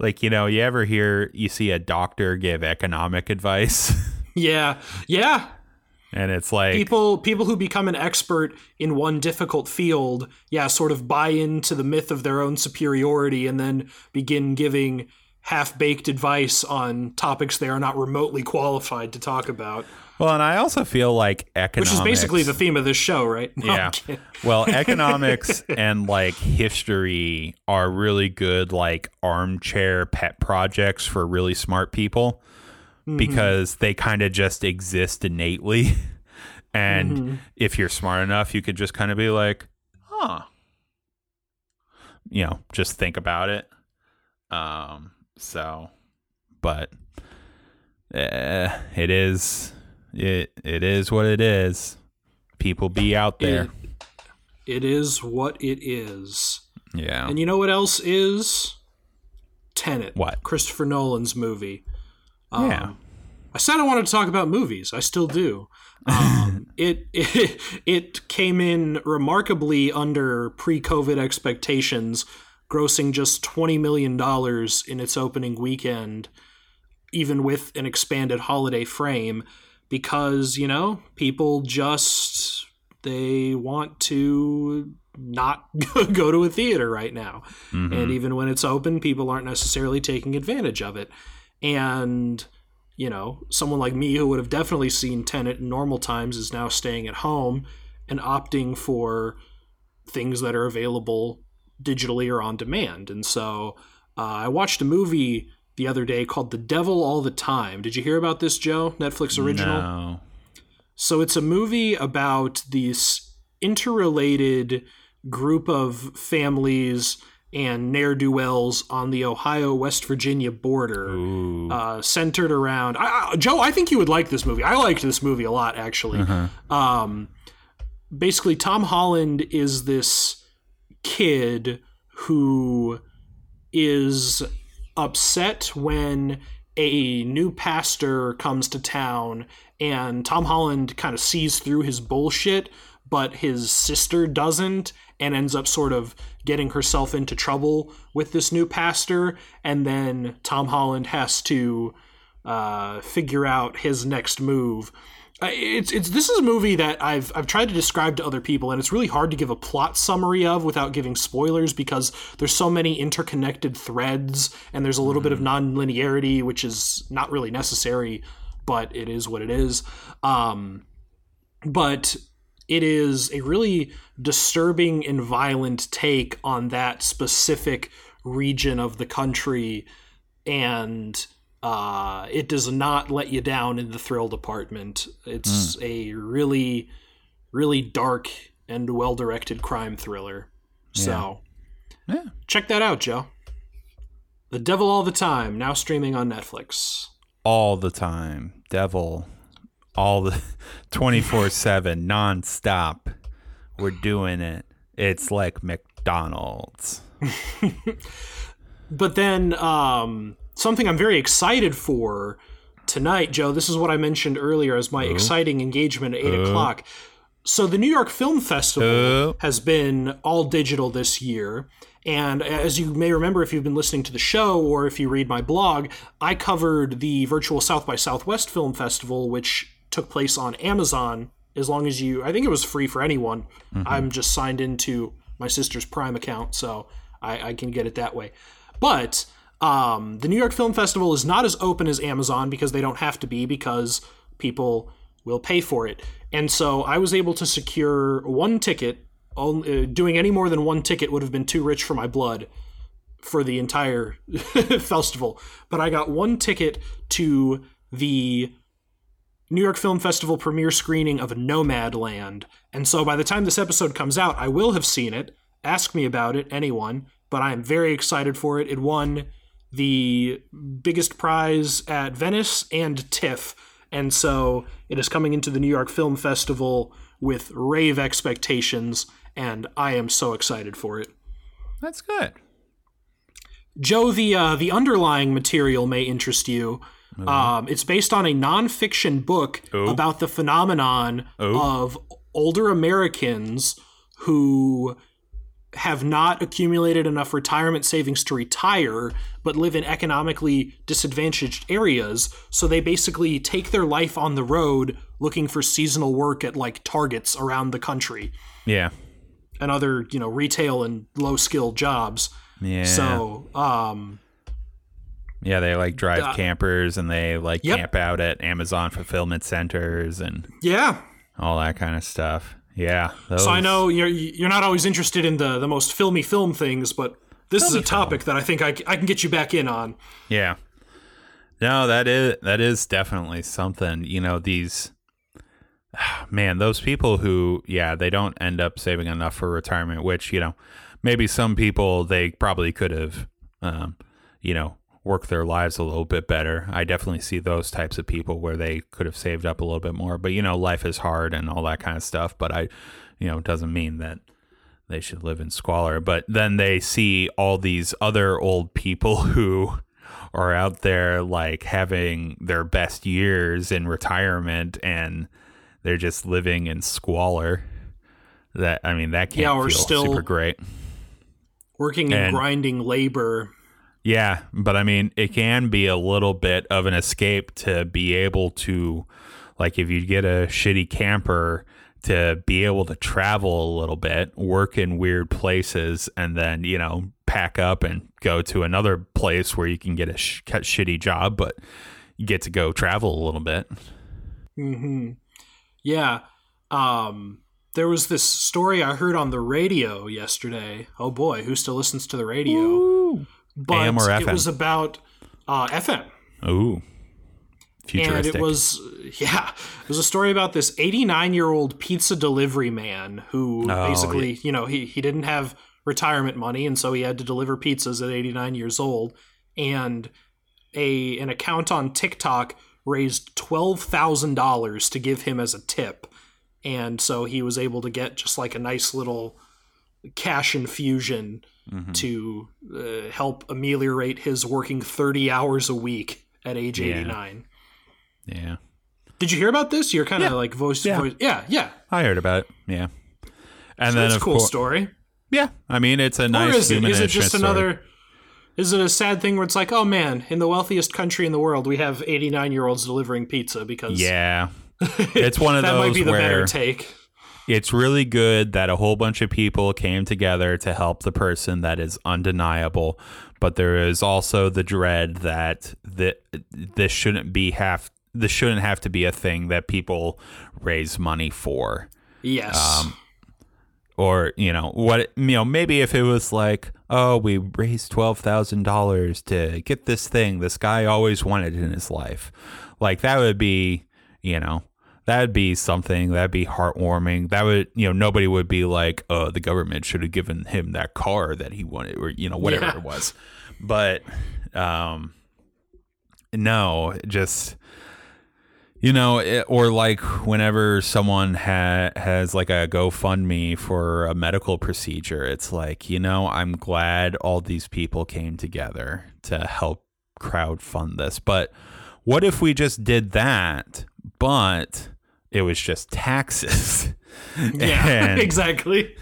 Like, you know, you ever hear you see a doctor give economic advice Yeah. Yeah. and it's like people people who become an expert in one difficult field yeah sort of buy into the myth of their own superiority and then begin giving half-baked advice on topics they are not remotely qualified to talk about well, and I also feel like economics which is basically the theme of this show right No, Yeah. Well, economics and like history are really good like armchair pet projects for really smart people because they kind of just exist innately. And if you're smart enough, you could just kind of be like, "Huh." You know, just think about it. Um so but uh, it is it it is what it is. People be out there. It, it is what it is yeah. and you know what else is Tenet What? Christopher Nolan's movie Um, yeah. I said I wanted to talk about movies. I still do. Um, it, it it came in remarkably under pre-COVID expectations, grossing just twenty million dollars in its opening weekend, even with an expanded holiday frame, because you know people just they want to not go to a theater right now, mm-hmm. and even when it's open, people aren't necessarily taking advantage of it, and you know, someone like me who would have definitely seen Tenet in normal times is now staying at home and opting for things that are available digitally or on demand. And so uh, I watched a movie the other day called The Devil All the Time. Did you hear about this, Joe? Netflix original? No. So it's a movie about this interrelated group of families and ne'er do wells on the Ohio West Virginia border, uh, centered around. I, I- Joe, I think you would like this movie. I liked this movie a lot, actually. Uh-huh. Um, basically, Tom Holland is this kid who is upset when a new pastor comes to town and Tom Holland kind of sees through his bullshit, but his sister doesn't and ends up sort of getting herself into trouble with this new pastor. And then Tom Holland has to uh, figure out his next move. It's it's this is a movie that I've I've tried to describe to other people, and it's really hard to give a plot summary of without giving spoilers because there's so many interconnected threads, and there's a little bit of non-linearity, which is not really necessary, but it is what it is. Um, but it is a really disturbing and violent take on that specific region of the country and uh, it does not let you down in the thrill department it's a really really dark and well directed crime thriller so Yeah. check that out joe the devil all the time now streaming on netflix All the time. Devil. All the 24 7, nonstop. We're doing it. It's like McDonald's. But then um, something I'm very excited for tonight, Joe. This is what I mentioned earlier as my uh-huh. exciting engagement at eight uh-huh. o'clock. So the New York Film Festival Oh. has been all digital this year. And as you may remember, if you've been listening to the show or if you read my blog, I covered the virtual South by Southwest Film Festival, which took place on Amazon. As long as you, I think it was free for anyone. Mm-hmm. I'm just signed into my sister's Prime account, so I, I can get it that way. But um, the New York Film Festival is not as open as Amazon because they don't have to be because people will pay for it. And so I was able to secure one ticket. Only, uh, doing any more than one ticket would have been too rich for my blood for the entire festival. But I got one ticket to the New York Film Festival premiere screening of Nomadland. And so by the time this episode comes out, I will have seen it. Ask me about it, anyone. But I am very excited for it. It won the biggest prize at Venice and TIFF. And so it is coming into the New York Film Festival with rave expectations, and I am so excited for it. That's good. Joe, the uh, the underlying material may interest you. Um, it's based on a nonfiction book Oh. about the phenomenon Oh. of older Americans who have not accumulated enough retirement savings to retire, but live in economically disadvantaged areas. So they basically take their life on the road looking for seasonal work at like Targets around the country Yeah. and other, you know, retail and low skilled jobs. Yeah. So, um, yeah, they like drive Uh, campers and they like Yep. camp out at Amazon fulfillment centers and yeah, all that kind of stuff. Yeah. Those, So I know you're you're not always interested in the the most filmy film things, but this is a Filmy film. topic that I think I, I can get you back in on. Yeah. No, that is that is definitely something. You know, these man, those people who yeah, they don't end up saving enough for retirement, which, you know, maybe some people they probably could have um, you know, worked their lives a little bit better. I definitely see those types of people where they could have saved up a little bit more. But you know, life is hard and all that kind of stuff. But I you know, it doesn't mean that they should live in squalor. But then they see all these other old people who are out there like having their best years in retirement and they're just living in squalor. That I mean, that can't Yeah, or feel still- super great. Working in And- grinding labor. Yeah, but I mean, it can be a little bit of an escape to be able to, like, if you get a shitty camper, to be able to travel a little bit, work in weird places, and then, you know, pack up and go to another place where you can get a sh- shitty job, but you get to go travel a little bit. hmm Yeah. Um, there was this story I heard on the radio yesterday. Oh boy, who still listens to the radio? But AM or it was about uh, FM. Ooh. and it was yeah it was a story about this 89 year old pizza delivery man who Oh, basically you know he, he didn't have retirement money and so he had to deliver pizzas at 89 years old. And a an account on tiktok raised $12000 to give him as a tip. And so he was able to get just like a nice little cash infusion Mhm. to uh, help ameliorate his working 30 hours a week at age Yeah. 89 Yeah. did you hear about this? You're kind of Yeah. like voice, Yeah. voice. Yeah, yeah. I heard about it. Yeah. And So then, that's a cool story. yeah, I mean, it's a nice or is it? Is it just story. another? Is it a sad thing where it's like, oh man, in the wealthiest country in the world, we have 89 year olds delivering pizza because Yeah. It's one of those that those might be the where better take. It's really good that a whole bunch of people came together to help the person that is undeniable, but there is also the dread that th- this shouldn't be have this shouldn't have to be a thing that people raise money for. Yes. Um, or you know what you know maybe if it was like oh we raised $12,000 to get this thing this guy always wanted in his life like that would be you know that would be something that'd be heartwarming that would you know nobody would be like oh the government should have given him that car that he wanted or you know whatever Yeah. it was but um no just you know, it, or like whenever someone ha- has like a GoFundMe for a medical procedure, it's like, you know, I'm glad all these people came together to help crowd fund this. But what if we just did that, but it was just taxes? yeah, exactly.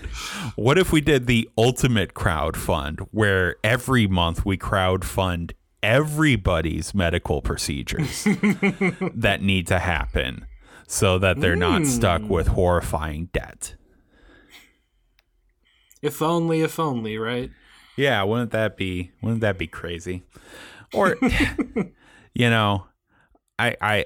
what if we did the ultimate crowd fund where every month we crowd fund everybody's medical procedures that need to happen? so that they're not hmm. stuck with horrifying debt. If only, if only, right? Yeah, wouldn't that be wouldn't that be crazy? Or you know, I I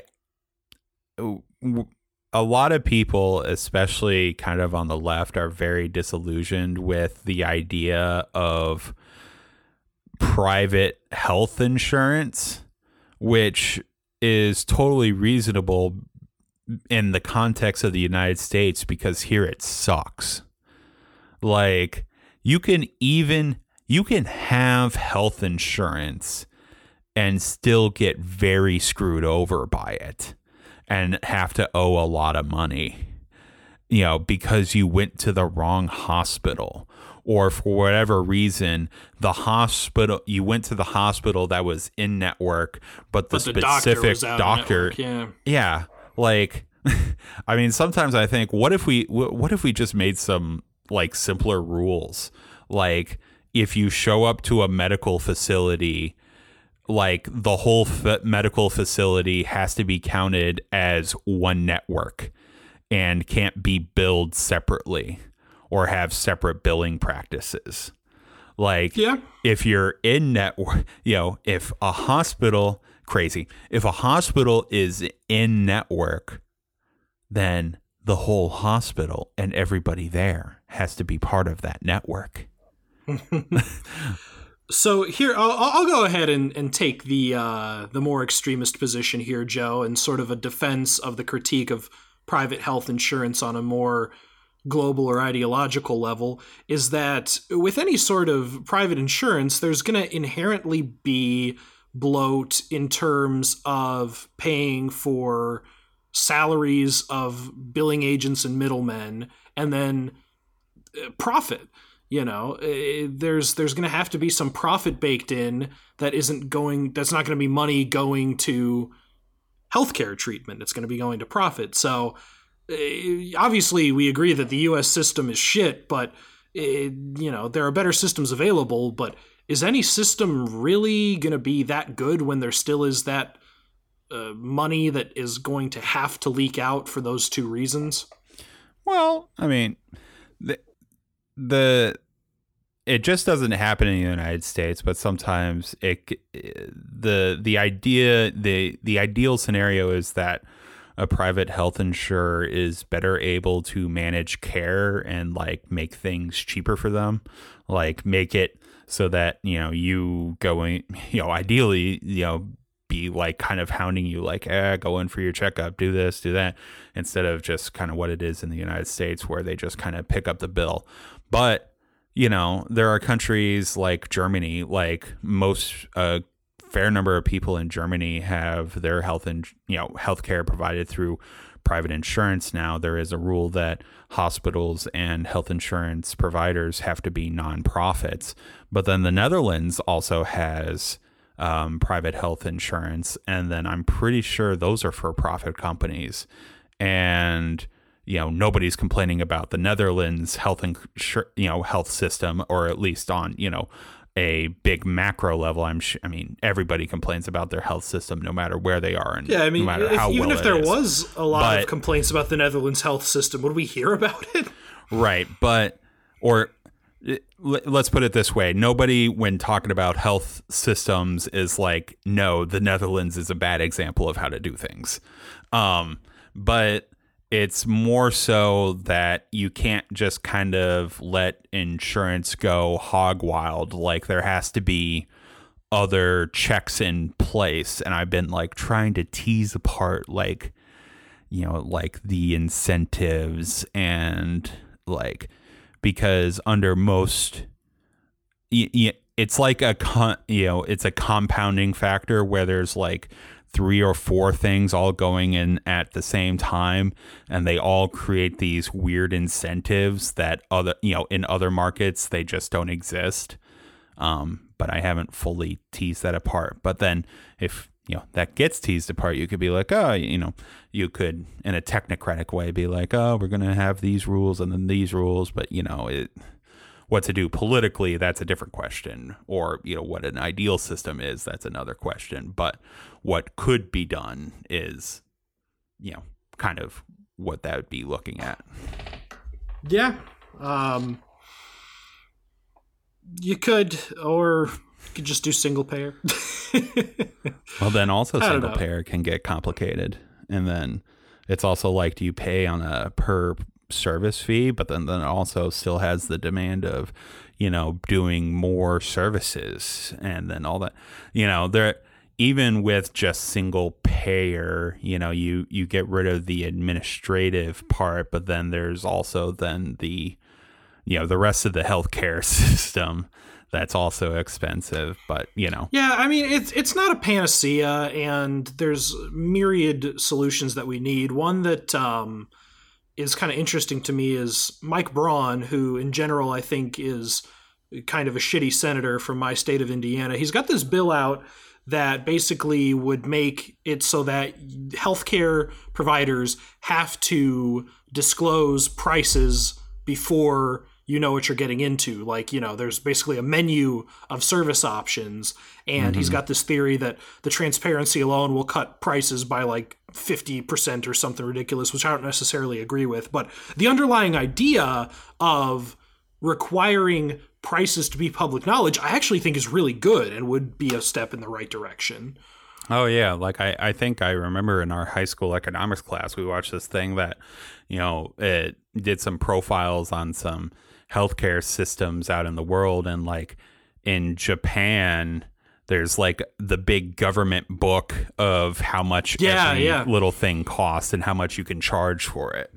a lot of people, especially kind of on the left, are very disillusioned with the idea of private health insurance, which is totally reasonable in the context of the United States because here it sucks. Like you can even you can have health insurance and still get very screwed over by it and have to owe a lot of money. You know, because you went to the wrong hospital or for whatever reason the hospital you went to the hospital that was in network but the, But the specific doctor doctor yeah. yeah like i mean sometimes i think what if we what if we just made some like simpler rules like if you show up to a medical facility like the whole f- medical facility has to be counted as one network and can't be billed separately or have separate billing practices like Yeah. if you're in network, you know, if a hospital crazy, if a hospital is in network, then the whole hospital and everybody there has to be part of that network. So here, I'll, I'll go ahead and, and take the uh, the more extremist position here, Joe, and sort of a defense of the critique of private health insurance on a more global or ideological level. Is that with any sort of private insurance, there's going to inherently be bloat in terms of paying for salaries of billing agents and middlemen, and then uh, profit you know eh, there's there's going to have to be some profit baked in that isn't going that's not going to be money going to healthcare treatment. It's going to be going to profit. So eh, obviously we agree that the US system is shit but eh, you know there are better systems available but is any system really going to be that good when there still is that uh, money that is going to have to leak out for those two reasons? Well, I mean, the it just doesn't happen in the United States, but sometimes it the the idea the the ideal scenario is that a private health insurer is better able to manage care and like make things cheaper for them, like make it so that you know you going you know ideally you know be like kind of hounding you like eh, go in for your checkup do this do that instead of just kind of what it is in the united states where they just kind of pick up the bill but you know there are countries like germany like most a fair number of people in germany have their health and you know healthcare provided through private insurance. Now there is a rule that hospitals and health insurance providers have to be nonprofits. But then the netherlands also has um, private health insurance, and then I'm pretty sure those are for profit companies. And you know nobody's complaining about the Netherlands health insur- you know health system, or at least on you know a big macro level. I'm sh- I mean everybody complains about their health system, no matter where they are, and Yeah, I mean, no matter if, how even well if there was a lot of complaints about the Netherlands health system, would we hear about it? Right, but or let's put it this way: nobody, when talking about health systems, is like, "No, the Netherlands is a bad example of how to do things." Um, but it's more so that you can't just kind of let insurance go hog wild. Like there has to be other checks in place, and I've been like trying to tease apart like you know, like the incentives and like because under most, it's like a con, you know, it's a compounding factor where there's like three or four things all going in at the same time and they all create these weird incentives that other you know in other markets they just don't exist um, but I haven't fully teased that apart. But then if you know that gets teased apart, you could be like, oh, you know, you could in a technocratic way be like, oh, we're gonna have these rules and then these rules, but you know, it what to do politically, that's a different question. Or, you know, what an ideal system is, that's another question. But what could be done is, you know, kind of what that would be looking at. Yeah. Um, you could, or you could just do single payer. Well, then also single payer can get complicated, and then it's also like, do you pay on a per service fee? But then then it also still has the demand of, you know, doing more services, and then all that. You know, there even with just single payer, you know, you you get rid of the administrative part, but then there's also then the you know the rest of the healthcare system that's also expensive but you know Yeah, I mean it's it's not a panacea, and there's myriad solutions that we need. One that um, is kind of interesting to me is Mike Braun, who in general I think is kind of a shitty senator from my state of Indiana. He's got this bill out that basically would make it so that healthcare providers have to disclose prices before you know what you're getting into. Like, you know, there's basically a menu of service options, and he's mm-hmm. got this theory that the transparency alone will cut prices by like 50% or something ridiculous, which I don't necessarily agree with. But the underlying idea of requiring prices to be public knowledge, I actually think is really good and would be a step in the right direction. oh yeah like i i think i remember in our high school economics class we watched this thing that you know it did some profiles on some healthcare systems out in the world and like in japan there's like the big government book of how much Yeah, every yeah. little thing costs and how much you can charge for it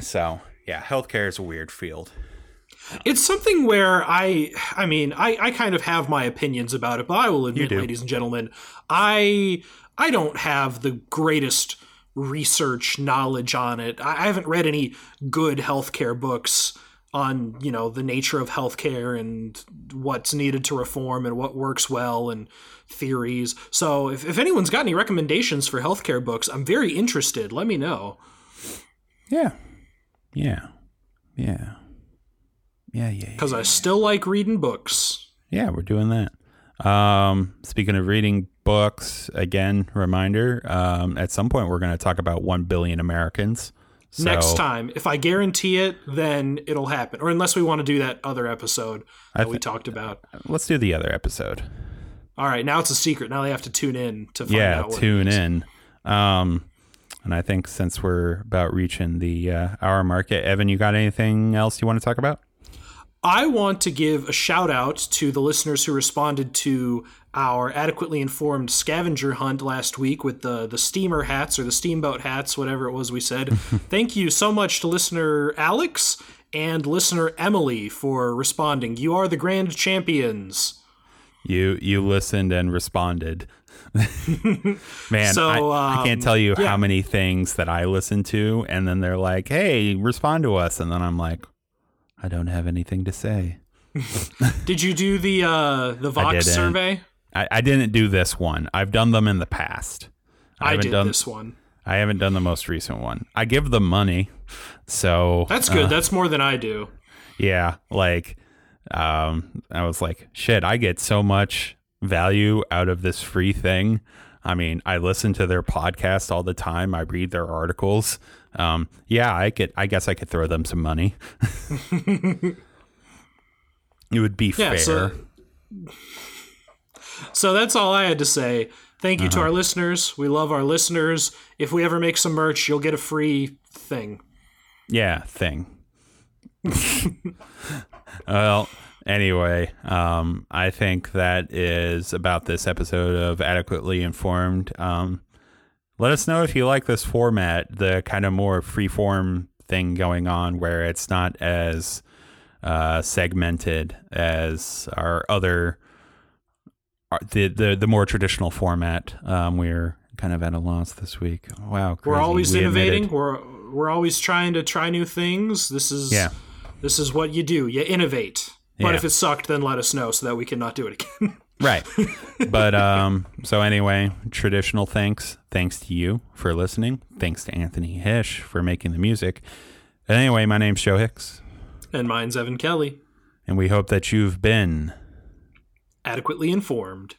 so yeah healthcare is a weird field It's something where I, I mean, I, I kind of have my opinions about it, but I will admit, ladies and gentlemen, I, I don't have the greatest research knowledge on it. I, I haven't read any good healthcare books on, you know, the nature of healthcare and what's needed to reform and what works well and theories. So if, if anyone's got any recommendations for healthcare books, I'm very interested. Let me know. yeah yeah yeah yeah yeah, yeah. Because I still like reading books. Yeah, we're doing that. Um, speaking of reading books, again, reminder, um, at some point we're going to talk about 1 billion Americans. So, next time. If I guarantee it, then it'll happen. Or unless we want to do that other episode that we talked about. Let's do the other episode. All right, now it's a secret. Now they have to tune in to find yeah, out. What tune in. Um, and I think since we're about reaching the uh, hour market, Evan, you got anything else you want to talk about? I want to give a shout out to the listeners who responded to our adequately informed scavenger hunt last week with the the steamer hats or the steamboat hats, whatever it was we said. Thank you so much to listener Alex and listener Emily for responding. You are the grand champions. You you listened and responded. Man, So, I, I can't um, tell you yeah. how many things that I listen to, and then they're like, "Hey, respond to us," and then I'm like, "I don't have anything to say." Did you do the uh, the Vox didn't. survey? I, I didn't do this one. I've done them in the past. I, haven't did done. this one. I haven't done the most recent one. I give them money, so That's good. That's more than I do. yeah, like um I was like, shit, I get so much value out of this free thing. I mean, I listen to their podcast all the time. I read their articles. Um yeah, I could I guess I could throw them some money. it would be Yeah, fair. so- So that's all I had to say. Thank you Uh-huh. to our listeners. We love our listeners. If we ever make some merch, you'll get a free thing. yeah, thing. well, anyway, um, I think that is about this episode of Adequately Informed. Um, let us know if you like this format, the kind of more free form thing going on where it's not as uh, segmented as our other the, the the more traditional format. Um, we're kind of at a loss this week. Wow, We're always We innovating. admitted. We're we're always trying to try new things. This is Yeah. this is what you do. You innovate. But Yeah. if it sucked, then let us know so that we can not do it again. Right. but um so anyway, traditional thanks. Thanks to you for listening. Thanks to Anthony Hish for making the music. And anyway, my name's Joe Hicks, and mine's Evan Kelly. and we hope that you've been Adequately informed.